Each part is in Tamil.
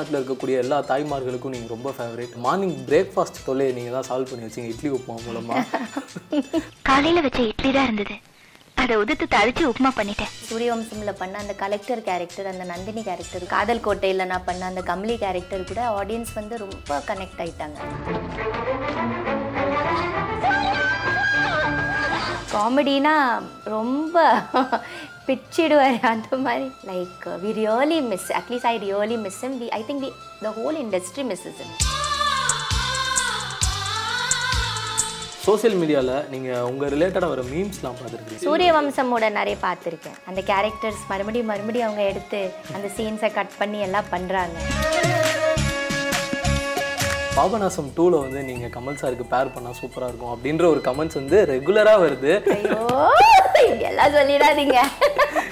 தமிழ்நாட்டில் இருக்கக்கூடிய எல்லா தாய்மார்களுக்கும் நீங்கள் ரொம்ப ஃபேவரேட் மார்னிங் பிரேக்ஃபாஸ்ட் தொல்லையை நீங்கள் தான் சால்வ் பண்ணி வச்சீங்க இட்லி உப்புமா மூலமாக காலையில வச்ச இட்லி தான் இருந்தது. அதை உதுத்து தழிச்சு உப்புமா பண்ணிட்டேன். சூரியவம்சம்ல பண்ண அந்த கலெக்டர் கேரக்டர் அந்த நந்தினி கேரக்டர் காதல் கோட்டையில் நான் பண்ண அந்த கமலி கேரக்டர் கூட ஆடியன்ஸ் வந்து ரொம்ப கனெக்ட் ஆயிட்டாங்க. காமெடினா ரொம்ப பிச்சிடுவார். அந்த மாதிரி. Like we really miss at least I really miss him we I think we the whole industry misses him social மீடியாவில் நீங்கள் உங்கள் ரிலேட்டடாக வர மீம்ஸ்லாம் பார்த்துருக்கீங்க. சூரியவம்சமோட நிறைய பார்த்துருக்கேன். அந்த கேரக்டர்ஸ் மறுபடியும் மறுபடியும் அவங்க எடுத்து அந்த சீன்ஸை கட் பண்ணி எல்லாம் பண்ணுறாங்க பாபநாசம் டூவில் வந்து நீங்கள் கமல் சாருக்கு பேர் பண்ணால் சூப்பராக இருக்கும் அப்படின்ற ஒரு கமெண்ட்ஸ் வந்து ரெகுலராக வருது. ஐயோ எல்லாம் சொல்லிடாதீங்க.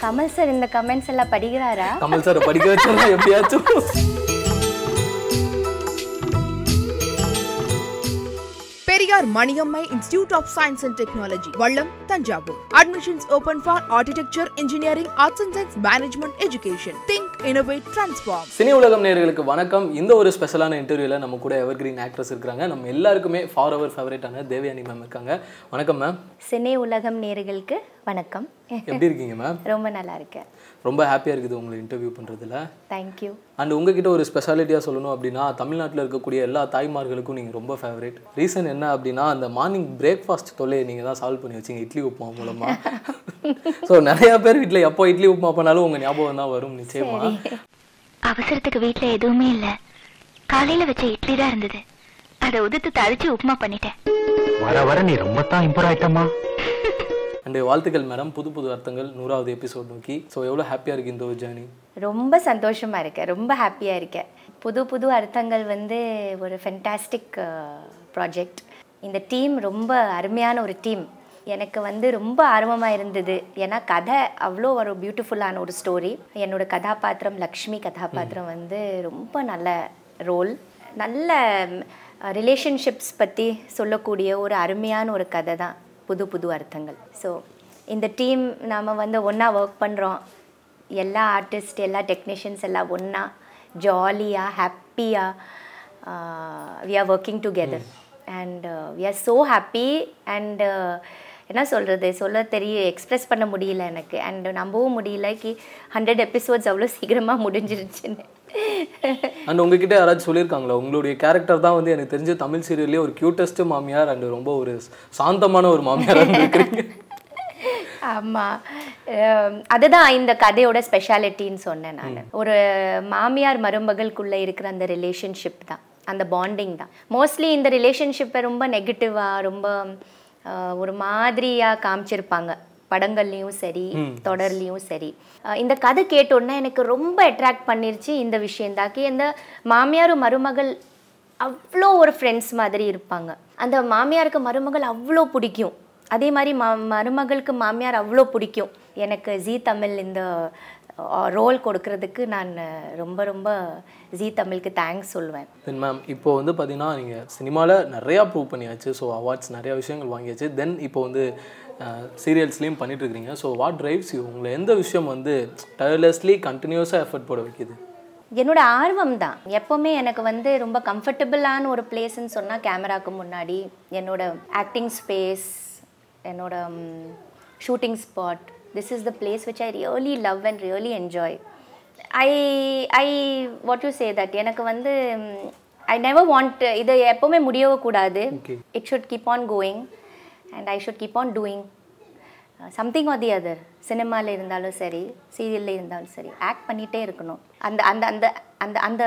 கமல் சார் இந்த கமெண்ட்ஸ் எல்லாம் படிக்கிறாரா? கமல் சாரை படிக்க வச்சா எப்படியாச்சும்? Periyar Maniammai institute of science and technology Vallam Thanjavur. Admissions open for architecture engineering arts and science management education think innovate transform cine உலகம் நேயர்களுக்கு வணக்கம். இந்த ஒரு ஸ்பெஷலான இன்டர்வியூவில் நம்ம கூட எவர்கிரீன் ஆக்ட்ரஸ் இருக்காங்க. நம்ம எல்லாருக்குமே ஃபார் அவர் ஃபேவரேட்டான தேவயானி மேம் இருக்காங்க. வணக்கம் மேம் சினே உலகம் நேர்களுக்கு வணக்கம். எப்படி இருக்கீங்க மேம் ரொம்ப நல்லா இருக்கேன். ரொம்ப ஹாப்பியாக இருக்குது உங்களை இன்டர்வியூ பண்ணுறதுல தேங்க்யூ அண்ட் உங்ககிட்ட ஒரு ஸ்பெஷாலிட்டியாக சொல்லணும் அப்படின்னா தமிழ்நாட்டில் இருக்கக்கூடிய எல்லா தாய்மார்களுக்கும் நீங்கள் ரொம்ப ஃபேவரேட் ரீசன் என்ன அப்படின்னா அந்த மார்னிங் பிரேக்ஃபாஸ்ட் தொல்லையை நீங்கள் தான் சால்வ் பண்ணி வச்சீங்க இட்லி உப்புமா மூலமாக ஸோ நிறையா பேர் வீட்டில் எப்போ இட்லி உப்புமா பண்ணாலும் உங்கள் ஞாபகம் தான் வரும் நிச்சயமா? அவசரத்துக்கு வீட்ல எதுவுமே இல்ல. காலையில வச்ச இட்லி தான் இருந்தது. அதை உதுத்து தழிச்சு உப்புமா பண்ணிட்டேன். வர வர நீ ரொம்ப தான் இம்ப்ரூவ் ஆயிட்டமா அண்டு வாழ்த்துக்கள் மேடம் புது புது அர்த்தங்கள். நூறாவது எபிசோட் நோக்கி. ஸோ எவ்வளோ ஹாப்பியாக இருக்குது இந்த ஒரு ஜேர்னி ரொம்ப சந்தோஷமா இருக்கேன் ரொம்ப ஹாப்பியாக இருக்கேன் புது புது அர்த்தங்கள் வந்து ஒரு ஃபென்டாஸ்டிக் ப்ராஜெக்ட் இந்த டீம் ரொம்ப அருமையான ஒரு டீம் எனக்கு வந்து ரொம்ப ஆர்வமாக இருந்தது. ஏன்னா கதை அவ்வளோ ஒரு பியூட்டிஃபுல்லான ஒரு ஸ்டோரி என்னோட கதாபாத்திரம் லக்ஷ்மி கதாபாத்திரம் வந்து ரொம்ப நல்ல ரோல் நல்ல ரிலேஷன்ஷிப்ஸ் பற்றி சொல்லக்கூடிய ஒரு அருமையான ஒரு கதை தான். புது புது அர்த்தங்கள். ஸோ இந்த டீம் நாம் வந்து ஒன்றா ஒர்க் பண்ணுறோம் எல்லா ஆர்டிஸ்ட் எல்லா டெக்னீஷியன்ஸ் எல்லாம் ஒன்றா ஜாலியாக ஹாப்பியாக we are working together and we are so happy and என்ன சொல்கிறது சொல்ல தெரிய எக்ஸ்ப்ரெஸ் பண்ண முடியல எனக்கு. அண்ட் நம்பவும் முடியல கி ஹண்ட்ரட் எபிசோட்ஸ் அவ்வளோ சீக்கிரமாக முடிஞ்சிருச்சுன்னு. அண்ட் உங்ககிட்ட யாராச்சும் சொல்லியிருக்காங்களா? உங்களுடைய கேரக்டர் தான் வந்து எனக்கு தெரிஞ்ச தமிழ் சீரியல்லே ஒரு கியூட்டஸ்ட் மாமியார் அண்ட் ரொம்ப ஒரு சாந்தமான ஒரு மாமியார் இருக்கிறீங்க ஆமாம் அதுதான் இந்த கதையோட ஸ்பெஷாலிட்டின்னு சொன்னேன் நான். ஒரு மாமியார் மருமகளுக்குள்ளே இருக்கிற அந்த ரிலேஷன்ஷிப் தான். அந்த பாண்டிங் தான். மோஸ்ட்லி இந்த ரிலேஷன்ஷிப்பை ரொம்ப நெகட்டிவாக ரொம்ப ஒரு மாதிரியாக காமிச்சிருப்பாங்க. படங்கள்லையும் சரி தொடர்லையும் சரி. இந்த கதை கேட்டோன்னே எனக்கு ரொம்ப அட்ராக்ட் பண்ணிருச்சு இந்த விஷயந்தாக்கி. இந்த மாமியாரும் மருமகள் அவ்வளோ ஒரு ஃப்ரெண்ட்ஸ் மாதிரி இருப்பாங்க. அந்த மாமியாருக்கு மருமகள் அவ்வளோ பிடிக்கும். அதே மாதிரி மா மருமகளுக்கு மாமியார் அவ்வளோ பிடிக்கும். எனக்கு ஜீ தமிழ் இந்த ரோல் கொடுக்கறதுக்கு நான் ரொம்ப ரொம்ப ஜீ தமிழுக்கு தேங்க்ஸ் சொல்லுவேன். தென் மேம் இப்போ வந்து பார்த்தீங்கன்னா நீங்கள் சினிமாவில் நிறையா ப்ரூவ் பண்ணியாச்சு. ஸோ அவார்ட்ஸ் நிறையா விஷயங்கள் வாங்கியாச்சு. தென் இப்போ வந்து சீரியல்ஸ்லேயும் பண்ணிட்டு இருக்கீங்க ஸோ வாட் டிரைவ்ஸ் யூ உங்களை எந்த விஷயம் வந்து டயர்லெஸ்லி கண்டினியூஸாக எஃபர்ட் போட வைக்குது? என்னோட ஆர்வம் தான் எப்போவுமே எனக்கு வந்து ரொம்ப கம்ஃபர்டபுளான ஒரு பிளேஸ்ன்னு சொன்னால் கேமராக்கு முன்னாடி என்னோட ஆக்டிங் ஸ்பேஸ் என்னோட shooting spot this is the place which I really love and really enjoy I I what you say that எனக்கு வந்து ஐ நெவர் வாண்ட் இது எப்போவுமே முடியவே கூடாது. It should keep on going and I should keep on doing something or the other சினிமாவில் இருந்தாலும் சரி சீரியலில் இருந்தாலும் சரி ஆக்ட் பண்ணிகிட்டே இருக்கணும். அந்த அந்த அந்த அந்த அந்த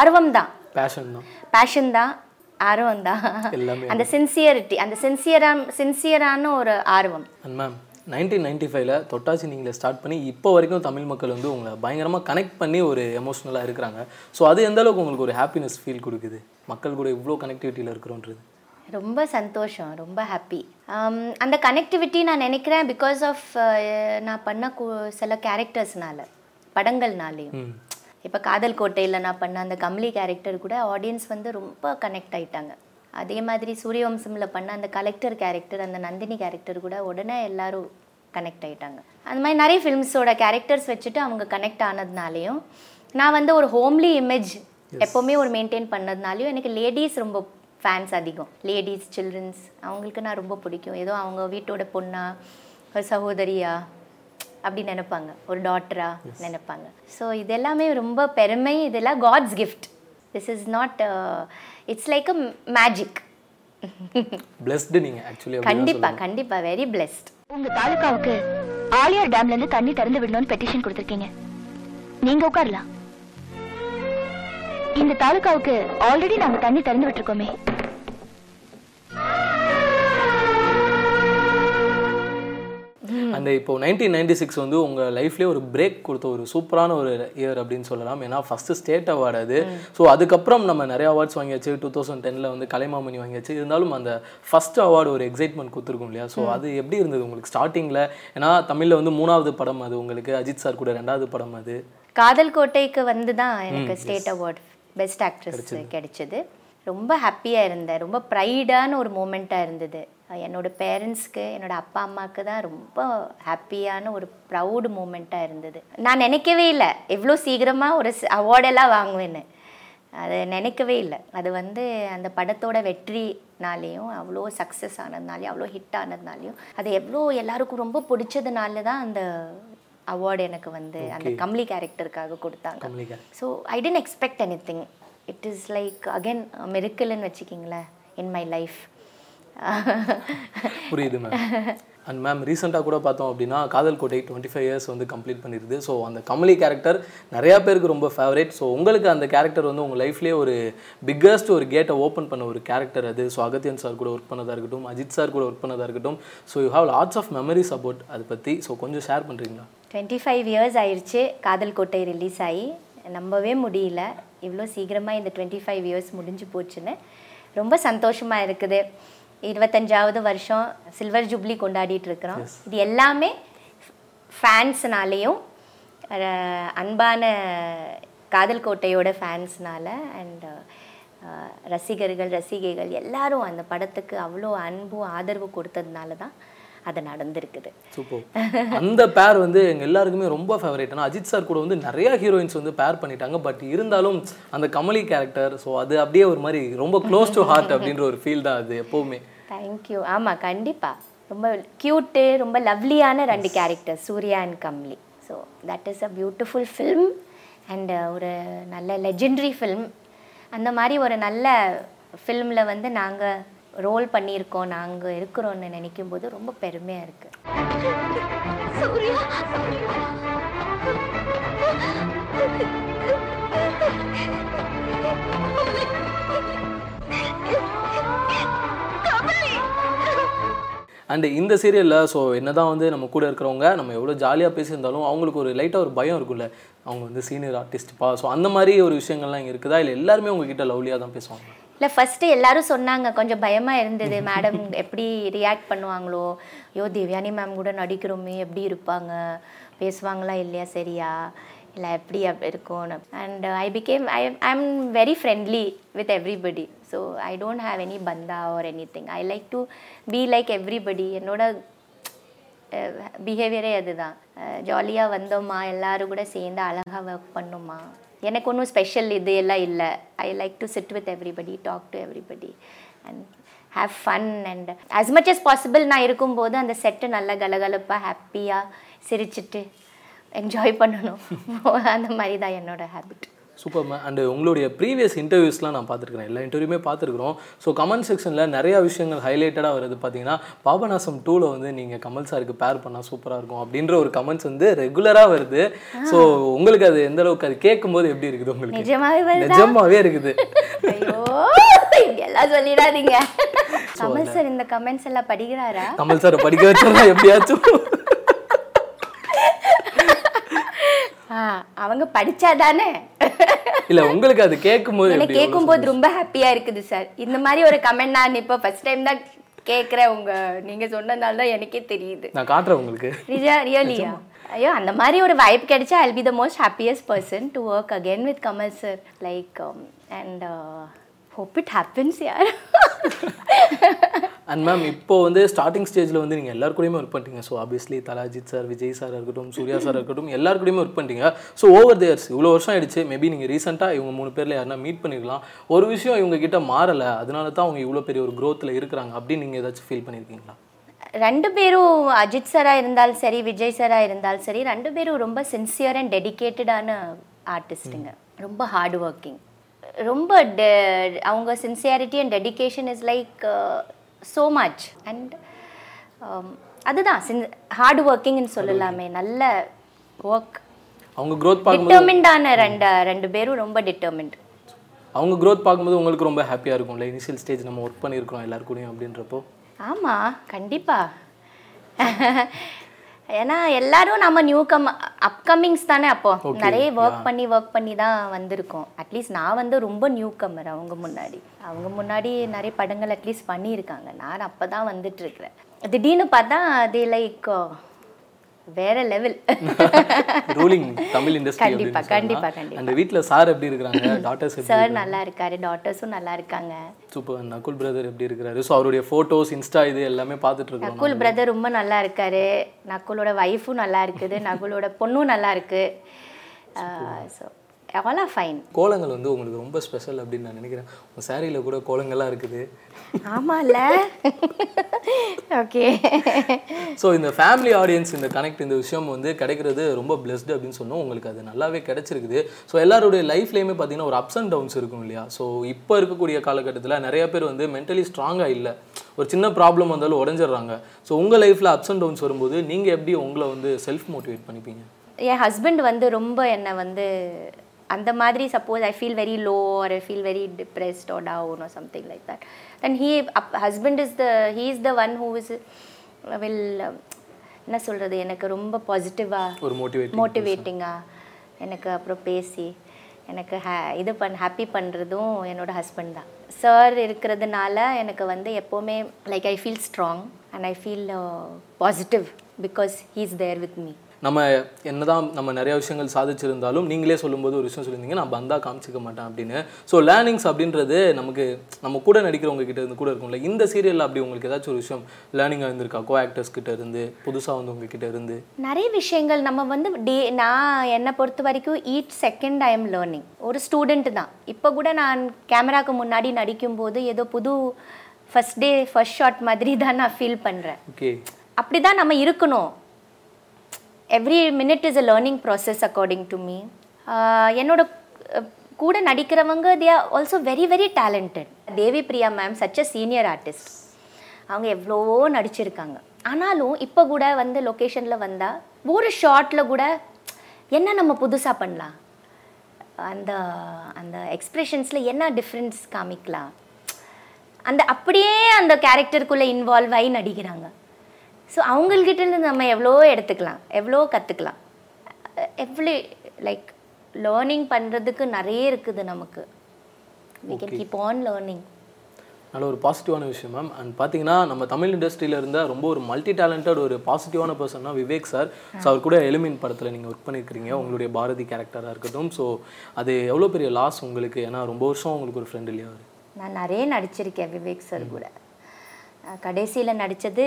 ஆர்வம் தான். பேஷன் தான். பேஷன் தான் ஆர்வம் தான். அந்த சின்சியரிட்டி அந்த சின்சியரான சின்சியரான ஒரு ஆர்வம். மேம் நைன்டீன் நைன்டி ஃபைவ்ல தொட்டாச்சி நீங்களே ஸ்டார்ட் பண்ணி இப்போ வரைக்கும் தமிழ் மக்கள் வந்து உங்களை பயங்கரமாக கனெக்ட் பண்ணி ஒரு எமோஷ்னலாக இருக்கிறாங்க. ஸோ அது எந்த அளவுக்கு உங்களுக்கு ஒரு ஹாப்பினஸ் ஃபீல் கொடுக்குது? மக்கள் கூட இவ்வளோ கனெக்டிவிட்டியில் இருக்கிறோன்றது. ரொம்ப சந்தோஷம் ரொம்ப ஹாப்பி அந்த கனெக்டிவிட்டி நான் நினைக்கிறேன் பிகாஸ் ஆஃப் நான் பண்ண சில கேரக்டர்ஸ்னால படங்கள்னாலேயும். இப்போ காதல் கோட்டையில் நான் பண்ண அந்த கமலி கேரக்டர் கூட ஆடியன்ஸ் வந்து ரொம்ப கனெக்ட் ஆயிட்டாங்க. அதே மாதிரி சூரியவம்சமில் பண்ண அந்த கலெக்டர் கேரக்டர் அந்த நந்தினி கேரக்டர் கூட உடனே எல்லாரும் கனெக்ட் ஆயிட்டாங்க. அந்த மாதிரி நிறைய ஃபிலிம்ஸோட கேரக்டர்ஸ் வச்சுட்டு அவங்க கனெக்ட் ஆனதுனாலையும் நான் வந்து ஒரு ஹோம்லி இமேஜ் எப்போவுமே ஒரு மெயின்டைன் பண்ணதுனாலையும் எனக்கு லேடிஸ் ரொம்ப ஃபேன்ஸ் அதிகம். லேடிஸ் சில்ட்ரன்ஸ் அவங்களுக்கு நான் ரொம்ப பிடிக்கும். ஏதோ அவங்க வீட்டோட பொண்ணா ஒரு சகோதரியா அப்படி நினைப்பாங்க. ஒரு டாட்டரா நினைப்பாங்க. ஸோ இது எல்லாமே ரொம்ப பெருமை. இதெல்லாம் God's gift this is not it's like a magic blessed நீங்கள் ஆக்சுவலி கண்டிப்பா கண்டிப்பா. வெரி பிளெஸ்ட் உங்க தாலுகாவுக்கு ஆலியார் டேம்ல இருந்து தண்ணி திறந்து விடணும்னு பெட்டிஷன் கொடுத்திருக்கீங்க. நீங்க உட்காரலாம். இந்த தாலுகாவுக்கு ஆல்ரெடி நாங்க தண்ணி திறந்து விட்டுருக்கோமே. அந்த இப்போ நைன்டீன் நைன்டி சிக்ஸ் வந்து உங்கள் லைஃப்லேயே ஒரு பிரேக் கொடுத்த ஒரு சூப்பரான ஒரு இயர் அப்படின்னு சொல்லலாம். ஏன்னா ஃபஸ்ட்டு ஸ்டேட் அவார்டு அது. ஸோ அதுக்கப்புறம் நம்ம நிறைய அவார்ட்ஸ் வாங்கியாச்சு. டூ தௌசண்ட் டெனில் வந்து கலைமாமணி வாங்கியாச்சு. இருந்தாலும் அந்த ஃபர்ஸ்ட் அவார்டு ஒரு எக்ஸைட்மெண்ட் கொடுத்துருக்கும் இல்லையா? ஸோ அது எப்படி இருந்தது உங்களுக்கு ஸ்டார்டிங்கில் ஏன்னா தமிழில் வந்து மூணாவது படம் அது உங்களுக்கு அஜித் சார் கூட ரெண்டாவது படம் அது. காதல் கோட்டைக்கு வந்து தான் எனக்கு ஸ்டேட் அவார்ட் பெஸ்ட் ஆக்ட்ரஸ் கிடைச்சது. ரொம்ப ஹாப்பியாக இருந்தேன். ரொம்ப ப்ரைடான ஒரு மூமெண்ட்டாக இருந்தது. என்னோட பேரண்ட்ஸ்க்கு என்னோட அப்பா அம்மாவுக்கு தான் ரொம்ப ஹாப்பியான ஒரு ப்ரௌடு மூமெண்ட்டாக இருந்தது. நான் நினைக்கவே இல்லை. எவ்வளோ சீக்கிரமாக ஒரு அவார்டெல்லாம் வாங்குவேன்னு. அது நினைக்கவே இல்லை. அது வந்து அந்த படத்தோட வெற்றினாலேயும் அவ்வளோ சக்ஸஸ் ஆனதுனாலையும் அவ்வளோ ஹிட் ஆனதுனாலையும் அது எவ்வளோ எல்லாருக்கும் ரொம்ப பிடிச்சதுனால தான் அந்த அவார்டு எனக்கு வந்து அந்த கம்லி கேரக்டருக்காக கொடுத்தாங்க. So I tend expect any thing it is like again மிருக்கல்னு வச்சுக்கிங்களேன் இன் மை லைஃப் புரியுது மேம் அண்ட் மேம் ரீசெண்டாக கூட பார்த்தோம் அப்படின்னா Kadhal Kottai twenty five years வந்து கம்ப்ளீட் பண்ணிடுது ஸோ அந்த கமலி கேரக்டர் நிறையா பேருக்கு ரொம்ப ஃபேவரேட் ஸோ உங்களுக்கு அந்த கேரக்டர் வந்து உங்கள் லைஃப்லேயே ஒரு பிக்கஸ்ட் ஒரு கேட்டை ஓப்பன் பண்ண ஒரு கேரக்டர் அது. ஸோ அகத்தியன் சார் கூட ஒர்க் பண்ணதாக இருக்கட்டும் அஜித் சார் கூட ஒர்க் பண்ணதாக இருக்கட்டும். So you have lots of memories about அதை பற்றி ஸோ கொஞ்சம் ஷேர் பண்ணுறீங்களா டுவெண்ட்டி ஃபைவ் இயர்ஸ் ஆயிடுச்சு காதல் கோட்டை ரிலீஸ் ஆகி நம்பவே முடியல. இவ்வளோ சீக்கிரமாக இந்த டுவெண்ட்டி ஃபைவ் இயர்ஸ் முடிஞ்சு போச்சுன்னு. ரொம்ப சந்தோஷமாக இருக்குது. இருபத்தஞ்சாவது வருஷம் சில்வர் ஜூப்ளி கொண்டாடிட்டு இருக்கிறோம் இது எல்லாமே ஃபேன்ஸ்னாலேயும் அன்பான காதல் கோட்டையோட ஃபேன்ஸ்னால அண்ட் ரசிகர்கள் ரசிகைகள் எல்லாரும் அந்த படத்துக்கு அவ்வளோ அன்பும் ஆதரவு கொடுத்ததுனால தான் அது நடந்திருக்குது. சூப்பர் அந்த பேர் வந்து எங்க எல்லாருக்குமே ரொம்ப ஃபேவரேட் ஆனால் அஜித் சார் கூட வந்து நிறைய ஹீரோயின்ஸ் வந்து பேர் பண்ணிட்டாங்க. பட் இருந்தாலும் அந்த கமலி கேரக்டர் ஸோ அது அப்படியே ஒரு மாதிரி ரொம்ப க்ளோஸ் டு ஹார்ட் அப்படின்ற ஒரு ஃபீல் தான் அது எப்போவுமே. தேங்க்யூ ஆமாம் கண்டிப்பாக ரொம்ப க்யூட்டு ரொம்ப லவ்லியான ரெண்டு character Suriya and Kamli. So that is a beautiful film and ஒரு நல்ல லெஜெண்டரி ஃபில்ம் அந்த மாதிரி ஒரு நல்ல ஃபில்மில் வந்து நாங்கள் ரோல் பண்ணியிருக்கோம் நாங்கள் இருக்கிறோன்னு நினைக்கும் போது ரொம்ப பெருமையாக இருக்குது அண்ட் இந்த சீரியலில் ஸோ என்னதான் வந்து நம்ம கூட இருக்கிறவங்க நம்ம எவ்வளோ ஜாலியாக பேசியிருந்தாலும் அவங்களுக்கு ஒரு லைட்டாக ஒரு பயம் இருக்கும்ல. அவங்க வந்து சீனியர் ஆர்டிஸ்ட்ப்பா ஸோ அந்த மாதிரி ஒரு விஷயங்கள்லாம் இங்கே இருக்குதா? இல்லை எல்லாருமே உங்ககிட்ட லவ்லியாக தான் பேசுவாங்க இல்லை ஃபஸ்ட்டு எல்லாரும் சொன்னாங்க கொஞ்சம் பயமாக இருந்தது. மேடம் எப்படி ரியாக்ட் பண்ணுவாங்களோ? ஐயோ தேவயானி மேம் கூட நடிக்கிறோமே எப்படி இருப்பாங்க? பேசுவாங்களா இல்லையா? சரியா? இல்லை எப்படி அப்படி இருக்கும்னு and I became I I I'm very friendly with everybody so I don't have any பந்தா or anything I like to be like everybody என்னோட uh, பிஹேவியரே அதுதான். Uh, ஜாலியாக வந்தோமா எல்லோரும் கூட சேர்ந்து அழகாக ஒர்க் பண்ணோமா? எனக்கு ஒன்றும் ஸ்பெஷல் இது எல்லாம் இல்லை. I like to sit with everybody talk to everybody and have fun and as much as possible நான் இருக்கும்போது அந்த செட்டு நல்ல கலகலப்பாக ஹாப்பியாக சிரிச்சிட்டு என்ஜாய் பண்ணணும். அந்த மாதிரி தான் என்னோட ஹேபிட் சூப்பர் மேம் அண்டு உங்களுடைய ப்ரீவியஸ் இன்டர்வியூஸ்லாம் நான் பார்த்துருக்கிறேன். எல்லா இன்டர்வியூமே பார்த்துருக்குறோம். ஸோ கமெண்ட் செக்ஷனில் நிறையா விஷயங்கள் ஹைலைட்டடாக வருது. பார்த்தீங்கன்னா பாபநாசம் டூவில் வந்து நீங்கள் கமல் சாருக்கு பேர் பண்ணால் சூப்பராக இருக்கும் அப்படின்ற ஒரு கமெண்ட்ஸ் வந்து ரெகுலராக வருது. ஸோ உங்களுக்கு அது எந்த அளவுக்கு அது கேட்கும்போது எப்படி இருக்குது உங்களுக்கு? நிஜமாவே இருக்குது. எல்லாம் சொல்லிடாதீங்க. கமல் சார் இந்த கமெண்ட்ஸ் எல்லாம் படிக்கிறாரா? கமல் சாரை படிக்க வச்சா எப்படியாச்சும். அவங்க படிச்சாதானே? இல்லை உங்களுக்கு அது கேட்கும்போது எனக்கு கேட்கும்போது ரொம்ப ஹாப்பியா இருக்குது சார் இந்த மாதிரி ஒரு கமெண்ட் நான் இப்போ ஃபர்ஸ்ட் டைம் தான் கேட்குறேன் உங்க நீங்க சொன்னதால தான் எனக்கே தெரியுது. நான் காட்டுறேன் உங்களுக்கு. ரியா ரியலியா ஐயோ அந்த மாதிரி ஒரு வைப் கிடைச்சா I'll be the most happiest person to work again with Kamal sir like and hope it happens யார் அண்ட் மேம் இப்போ வந்து ஸ்டார்டிங் ஸ்டேஜில் வந்து நீங்கள் எல்லார் கூடயுமே ஒர்க் பண்ணிட்டீங்க. So obviously தலாஜித் sir Vijay sir இருக்கட்டும் சூர்யா சார் இருக்கட்டும் எல்லார் கூடயுமே ஒர்க் பண்ணிட்டீங்க. ஸோ ஓவர் தேர்ஸ் இவ்வளோ வருஷம் ஆயிடுச்சு. மேபி நீங்கள் ரீசெண்டாக இவங்க மூணு பேரில் யாருன்னா மீட் பண்ணிருக்கலாம். ஒரு விஷயம் இவங்க கிட்ட மாறலை. அதனால தான் அவங்க இவ்வளோ பெரிய ஒரு க்ரோத்தில் இருக்கிறாங்க. அப்படின்னு நீங்கள் ஏதாச்சும் ஃபீல் பண்ணியிருக்கீங்களா ரெண்டு பேரும் அஜித் சாராக இருந்தாலும் சரி விஜய் சாராக இருந்தாலும் சரி ரெண்டு பேரும் ரொம்ப சின்சியர் அண்ட் டெடிகேட்டடான ஆர்டிஸ்ட்டுங்க ரொம்ப ஹார்ட் ஒர்க்கிங் ரொம்ப டெ அவங்க sincerity and dedication is like so much and அதுதான் சின் ஹார்ட் ஒர்க்கிங்னு சொல்லலாமே. நல்ல ஒர்க் அவங்க க்ரோத் டிட்டர்மிண்டான ரெண்டு ரெண்டு பேரும் ரொம்ப டிட்டர்மிண்ட் அவங்க க்ரோத் பார்க்கும்போது உங்களுக்கு ரொம்ப ஹாப்பியாக இருக்கும்ல? இனிஷியல் ஸ்டேஜ் நம்ம ஒர்க் பண்ணியிருக்கிறோம் எல்லார் கூடயும் அப்படின்றப்போ. ஆமாம் கண்டிப்பா. ஏன்னா எல்லாரும் நம்ம நியூ கம் அப்கமிங்ஸ் தானே அப்போ. நிறைய ஒர்க் பண்ணி ஒர்க் பண்ணி தான் வந்திருக்கோம். அட்லீஸ்ட் நான் வந்து ரொம்ப நியூ கம்மர் அவங்க முன்னாடி. அவங்க முன்னாடி நிறைய படங்கள் அட்லீஸ்ட் பண்ணியிருக்காங்க. நான் அப்போ தான் வந்துட்டு இருக்கிறேன். திடீர்னு பார்த்தா அது லைக் வேற லெவல் ரூலிங் தமிழ் இண்டஸ்ட்ரி கண்டிப்பா, கண்டிப்பா, கண்டிப்பா. அந்த வீட்டில் சார் எப்படி இருக்கிறாங்க? டாட்டர்ஸ் எப்படி சார் நல்லா இருக்காரு டாட்டர்ஸும் நல்லா இருக்காங்க சூப்பர் நகுல் பிரதர் எப்படி இருக்கிறாரு? ஸோ அவருடைய ஃபோட்டோஸ் இன்ஸ்டா இது எல்லாமே பார்த்துட்டு இருக்கோம் நகுல் பிரதர் ரொம்ப நல்லா இருக்காரு நகுலோட ஒய்ஃபும் நல்லா இருக்குது நகுலோட பொண்ணும் நல்லா இருக்கு so all are fine Kolangal வந்து உங்களுக்கு ரொம்ப ஸ்பெஷல் அப்படின்னு நான் நினைக்கிறேன். உங்கள் சாரியில் கூட கோலங்கள்லாம் இருக்குது. ஆமால்ல. ஓகே ஸோ இந்த ஃபேமிலி ஆடியன்ஸ் இந்த கனெக்ட் இந்த விஷயம் வந்து கிடைக்கிறது ரொம்ப பிளெஸ்டு அப்படின்னு சொன்னோம். உங்களுக்கு அது நல்லாவே கிடைச்சிருக்குது. ஸோ எல்லாருடைய லைஃப்லேயுமே பார்த்தீங்கன்னா ஒரு அப்ஸ் அண்ட் டவுன்ஸ் இருக்கும் இல்லையா? ஸோ இப்போ இருக்கக்கூடிய காலகட்டத்தில் நிறைய பேர் வந்து மென்டலி ஸ்ட்ராங்காக இல்லை. ஒரு சின்ன ப்ராப்ளம் வந்தாலும் உடஞ்சிடுறாங்க. ஸோ உங்கள் லைஃப்பில் அப்ஸ் அண்ட் டவுன்ஸ் வரும்போது நீங்கள் எப்படி உங்களை வந்து செல்ஃப் மோட்டிவேட் பண்ணிப்பீங்க? என் ஹஸ்பண்ட் வந்து ரொம்ப என்னை வந்து அந்த மாதிரி suppose I feel very low or I feel very depressed or down or something like that then he husband is the he is the one who is will என்ன சொல்கிறது எனக்கு ரொம்ப பாசிட்டிவாக ஒரு மோட்டிவேட் மோட்டிவேட்டிங்காக எனக்கு அப்புறம் பேசி எனக்கு ஹே இது பண் ஹாப்பி பண்ணுறதும் என்னோட ஹஸ்பண்ட் தான். சார் இருக்கிறதுனால எனக்கு வந்து எப்போவுமே like I feel strong and I feel positive because he is there with me நம்ம என்னதான் நம்ம நிறைய விஷயங்கள் சாதிச்சிருந்தாலும் நீங்களே சொல்லும்போது ஒரு விஷயம் சொல்லியிருந்தீங்க நான் பந்தா காமிச்சிக்க மாட்டேன் அப்படின்னு. ஸோ லேர்னிங்ஸ் அப்படின்றது நமக்கு நம்ம கூட நடிக்கிறவங்க கிட்ட இருந்து கூட இருக்கும்ல இந்த சீரியலில் அப்படி உங்களுக்கு ஏதாச்சும் ஒரு விஷயம் லேர்னிங்காக இருந்திருக்கா? கோ ஆக்டர்ஸ் கிட்ட இருந்து புதுசாக வந்து உங்ககிட்ட இருந்து? நிறைய விஷயங்கள் நம்ம வந்து டே நான் என்னை பொறுத்த வரைக்கும் each second I am learning ஒரு ஸ்டூடெண்ட் தான். இப்போ கூட நான் கேமராக்கு முன்னாடி நடிக்கும்போது ஏதோ புது ஃபஸ்ட் டே ஃபர்ஸ்ட் ஷாட் மாதிரி தான் நான் ஃபீல் பண்ணுறேன் ஓகே அப்படி தான் நம்ம இருக்கணும். Every minute is a learning process according to me என்னோட uh, கூட நடிக்கிறவங்க they are also very very talented Devi Priya ma'am such a senior artist அவங்க எவ்வளவோ நடிச்சிருக்காங்க. ஆனாலும் இப்போ கூட வந்து லொக்கேஷனில் வந்தால் ஒரு ஷார்ட்டில் கூட என்ன நம்ம புதுசாக பண்ணலாம்? அந்த அந்த எக்ஸ்ப்ரெஷன்ஸில் என்ன டிஃப்ரென்ஸ் காமிக்கலாம்? அந்த அப்படியே அந்த கேரக்டருக்குள்ளே இன்வால்வ் ஆகி நடிக்கிறாங்க. ஸோ அவங்கக்கிட்ட இருந்து நம்ம எவ்வளோ எடுத்துக்கலாம்? எவ்வளோ கற்றுக்கலாம் எவ்வளோ லைக் லேர்னிங் பண்ணுறதுக்கு நிறைய இருக்குது நமக்கு. We can keep on learning நல்ல ஒரு பாசிட்டிவான விஷயம் மேம் அண்ட் பார்த்தீங்கன்னா நம்ம தமிழ் இண்டஸ்ட்ரியில இருந்த ரொம்ப ஒரு மல்டி டேலண்டட் ஒரு பாசிட்டிவான பர்சன்னா விவேக் சார் ஸோ அவர் கூட எலிமின் படத்தில் நீங்கள் ஒர்க் பண்ணியிருக்கிறீங்க உங்களுடைய பாரதி கேரக்டராக இருக்கட்டும். ஸோ அது எவ்வளோ பெரிய லாஸ் உங்களுக்கு? ஏன்னா ரொம்ப வருஷம் உங்களுக்கு ஒரு ஃப்ரெண்ட் இல்லையா நான் நிறைய நடிச்சிருக்கேன் விவேக் சார் கூட. கடைசியில் நடித்தது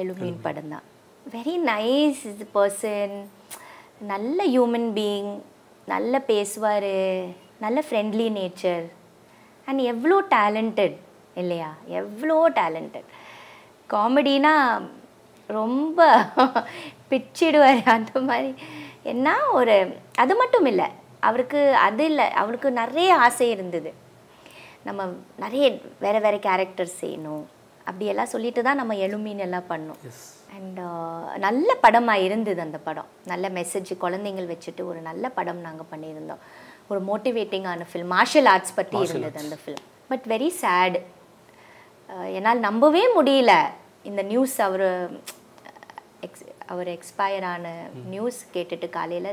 எழுமீன் படம் தான் வெரி நைஸ் பர்சன் நல்ல ஹியூமன் பீயிங் நல்ல பேசுவார் நல்ல ஃப்ரெண்ட்லி நேச்சர் அண்ட் எவ்வளோ டேலண்டட் இல்லையா? எவ்வளோ டேலண்டட் காமெடினா ரொம்ப பிச்சிடுவார் அந்த மாதிரி. என்ன ஒரு அது மட்டும் இல்லை அவருக்கு அது இல்லை அவருக்கு நிறைய ஆசை இருந்தது. நம்ம நிறைய வேறு வேறு கேரக்டர்ஸ் செய்யணும். அப்படியெல்லாம் சொல்லிட்டு தான் நம்ம எழுமீன் எல்லாம் பண்ணோம். அண்ட் நல்ல படமாக இருந்தது அந்த படம். நல்ல மெசேஜ் குழந்தைங்கள் வச்சுட்டு ஒரு நல்ல படம் நாங்கள் பண்ணியிருந்தோம். ஒரு மோட்டிவேட்டிங்கான ஃபில்ம் மார்ஷல் ஆர்ட்ஸ் பற்றி இருந்தது அந்த ஃபில்ம் பட் வெரி சேட் என்னால் நம்பவே முடியல. இந்த நியூஸ் அவர் எக்ஸ் அவர் எக்ஸ்பயர் ஆன நியூஸ் கேட்டுட்டு காலையில்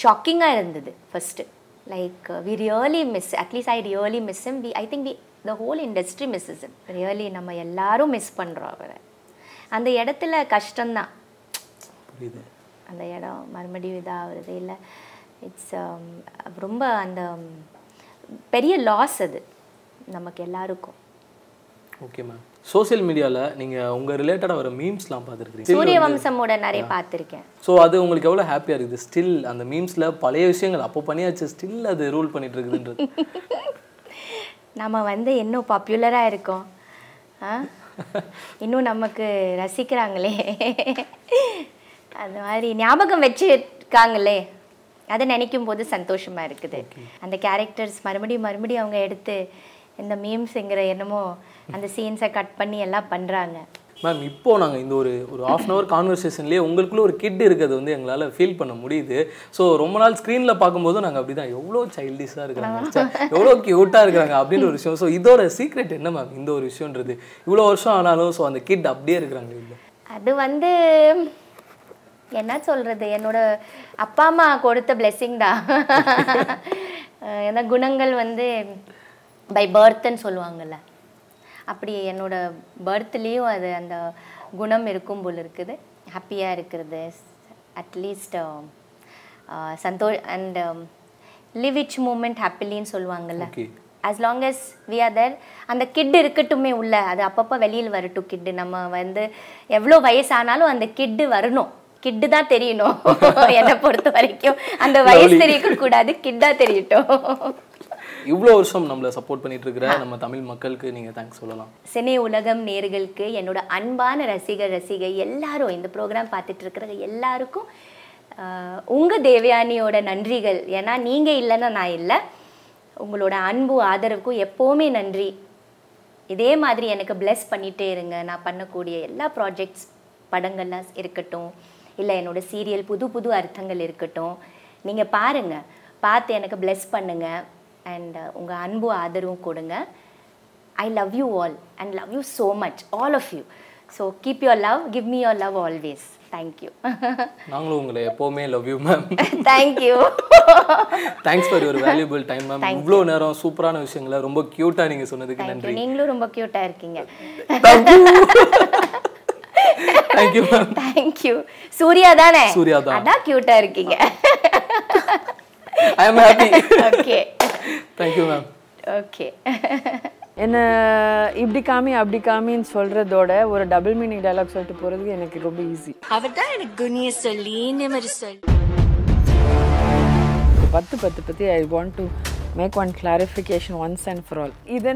ஷாக்கிங்காக இருந்தது first like we really miss at least I really miss him. We I think we the whole industry misses him. Really நம்ம எல்லாரும் மிஸ் பண்ணுறோம் அவரை. அந்த இடத்துல கஷ்டம்தான். அந்த இடம் மறுபடியும் இதாகிறது இல்லை. இட்ஸ் ரொம்ப அந்த um, பெரிய லாஸ் அது நமக்கு எல்லாருக்கும். ஓகே மேம் சோஷியல் மீடியாவில் நீங்கள் உங்கள் ரிலேட்டடாக வர மீம்ஸ்லாம் பார்த்துருக்கீங்க சூரிய வம்சமோட நிறைய பார்த்துருக்கேன். ஸோ அது உங்களுக்கு எவ்வளோ ஹாப்பியாக இருக்குது? ஸ்டில் அந்த மீம்ஸில் பழைய விஷயங்கள் அப்போ பண்ணியாச்சு ஸ்டில் அது ரூல் பண்ணிட்டு இருக்குதுன்றது. நம்ம வந்து இன்னும் பாப்புலராக இருக்கோம். இன்னும் நமக்கு ரசிக்கிறாங்களே. அந்த மாதிரி ஞாபகம் வச்சுருக்காங்களே. அதை நினைக்கும் போது சந்தோஷமா இருக்குது. அந்த கேரக்டர்ஸ் மறுபடியும் மறுபடியும் அவங்க எடுத்து இந்த மீம்ஸுங்கிற என்னமோ அந்த சீன்ஸை கட் பண்ணி எல்லாம் பண்ணுறாங்க மேம் இப்போ நாங்கள் இந்த ஒரு ஒரு ஆஃப் அன் ஹவர் கான்வர்சேஷன்லேயே உங்களுக்குள்ள ஒரு கிட் இருக்கிறது வந்து எங்களால் ஃபீல் பண்ண முடியுது. ஸோ ரொம்ப நாள் ஸ்க்ரீனில் பார்க்கும்போது நாங்கள் அப்படி தான் எவ்வளோ சைல்டிஷாக இருக்கிறாங்க எவ்வளோ க்யூட்டாக இருக்கிறாங்க அப்படின்ற ஒரு விஷயம். ஸோ இதோட சீக்ரெட் என்ன மேம் இந்த ஒரு விஷயன்றது இவ்வளோ வருஷம் ஆனாலும் ஸோ அந்த கிட் அப்படியே இருக்கிறாங்க இல்லை? அது வந்து என்ன சொல்றது? என்னோட அப்பா அம்மா கொடுத்த blessing தான். ஏன்னா குணங்கள் வந்து பை பர்த்ன்னு சொல்லுவாங்கல்ல. அப்படி என்னோட பர்த்லேயும் அது அந்த குணம் இருக்கும் போல் இருக்குது. ஹாப்பியாக இருக்கிறது. அட்லீஸ்ட் சந்தோ அண்ட் லிவ் இச் மூமெண்ட் ஹாப்பிலின்னு சொல்லுவாங்கல்ல. As long as we are there அந்த கிட் இருக்கட்டுமே உள்ள அது அப்பப்போ வெளியில் வரட்டும் கிட்டு நம்ம வந்து எவ்வளோ வயசானாலும் அந்த கிட்டு வரணும். கிட்டு தான் தெரியணும். என்னை பொறுத்த வரைக்கும். அந்த வயசு தெரியக்க கூடாது கிட்டா தெரியட்டும். இவ்வளோ வருஷம் நம்மளை சப்போர்ட் பண்ணிட்டு இருக்கிற நம்ம தமிழ் மக்களுக்கு நீங்கள் தேங்க்ஸ் சொல்லலாம். சினே உலகம் நேர்களுக்கு என்னோட அன்பான ரசிகர் ரசிகை எல்லாரும் இந்த ப்ரோக்ராம் பார்த்துட்டு இருக்கிற எல்லாருக்கும் ஆஹ், உங்க தேவயானியோட நன்றிகள். ஏன்னா நீங்க இல்லைன்னா நான் இல்லை. உங்களோட அன்பு ஆதரவுக்கும் எப்போவுமே நன்றி. இதே மாதிரி எனக்கு bless பண்ணிட்டே இருங்க. நான் பண்ணக்கூடிய எல்லா ப்ராஜெக்ட்ஸ் படங்கள்லாம் இருக்கட்டும் இல்லை என்னோட சீரியல் புது புது அர்த்தங்கள் இருக்கட்டும் நீங்கள் பாருங்க. பார்த்து எனக்கு bless பண்ணுங்க. அண்ட் உங்கள் அன்பு ஆதரவும் கொடுங்க. I love you all and love you so much all of you so keep your love give me your love always thank you நாங்களும் உங்களை எப்போவுமே love you ma'am thank you thanks for your valuable time ma'am இவ்வளோ நேரம் சூப்பரான விஷயங்களை ரொம்ப க்யூட்டாக நீங்கள் சொன்னதுக்கு நன்றி. நீங்களும் ரொம்ப க்யூட்டாக இருக்கீங்க. தேங்க்யூ மேம் தேங்க்யூ சூர்யா தானே? சூர்யா தான். அதான் க்யூட்டாக இருக்கீங்க. I am happy okay thank you ma'am okay என்ன இப்படி காமி அப்படி காமின்னு சொல்றதோட ஒரு டபுள் மீனிங் டயலாக் சொல்லிட்டு போறதுக்கு எனக்கு ரொம்ப ஈஸி அவர் தான் எனக்கு குனிய சொல்லி நிமிர சொல்லி. பத்து பத்து பத்தி I want to make one clarification once and for all இதை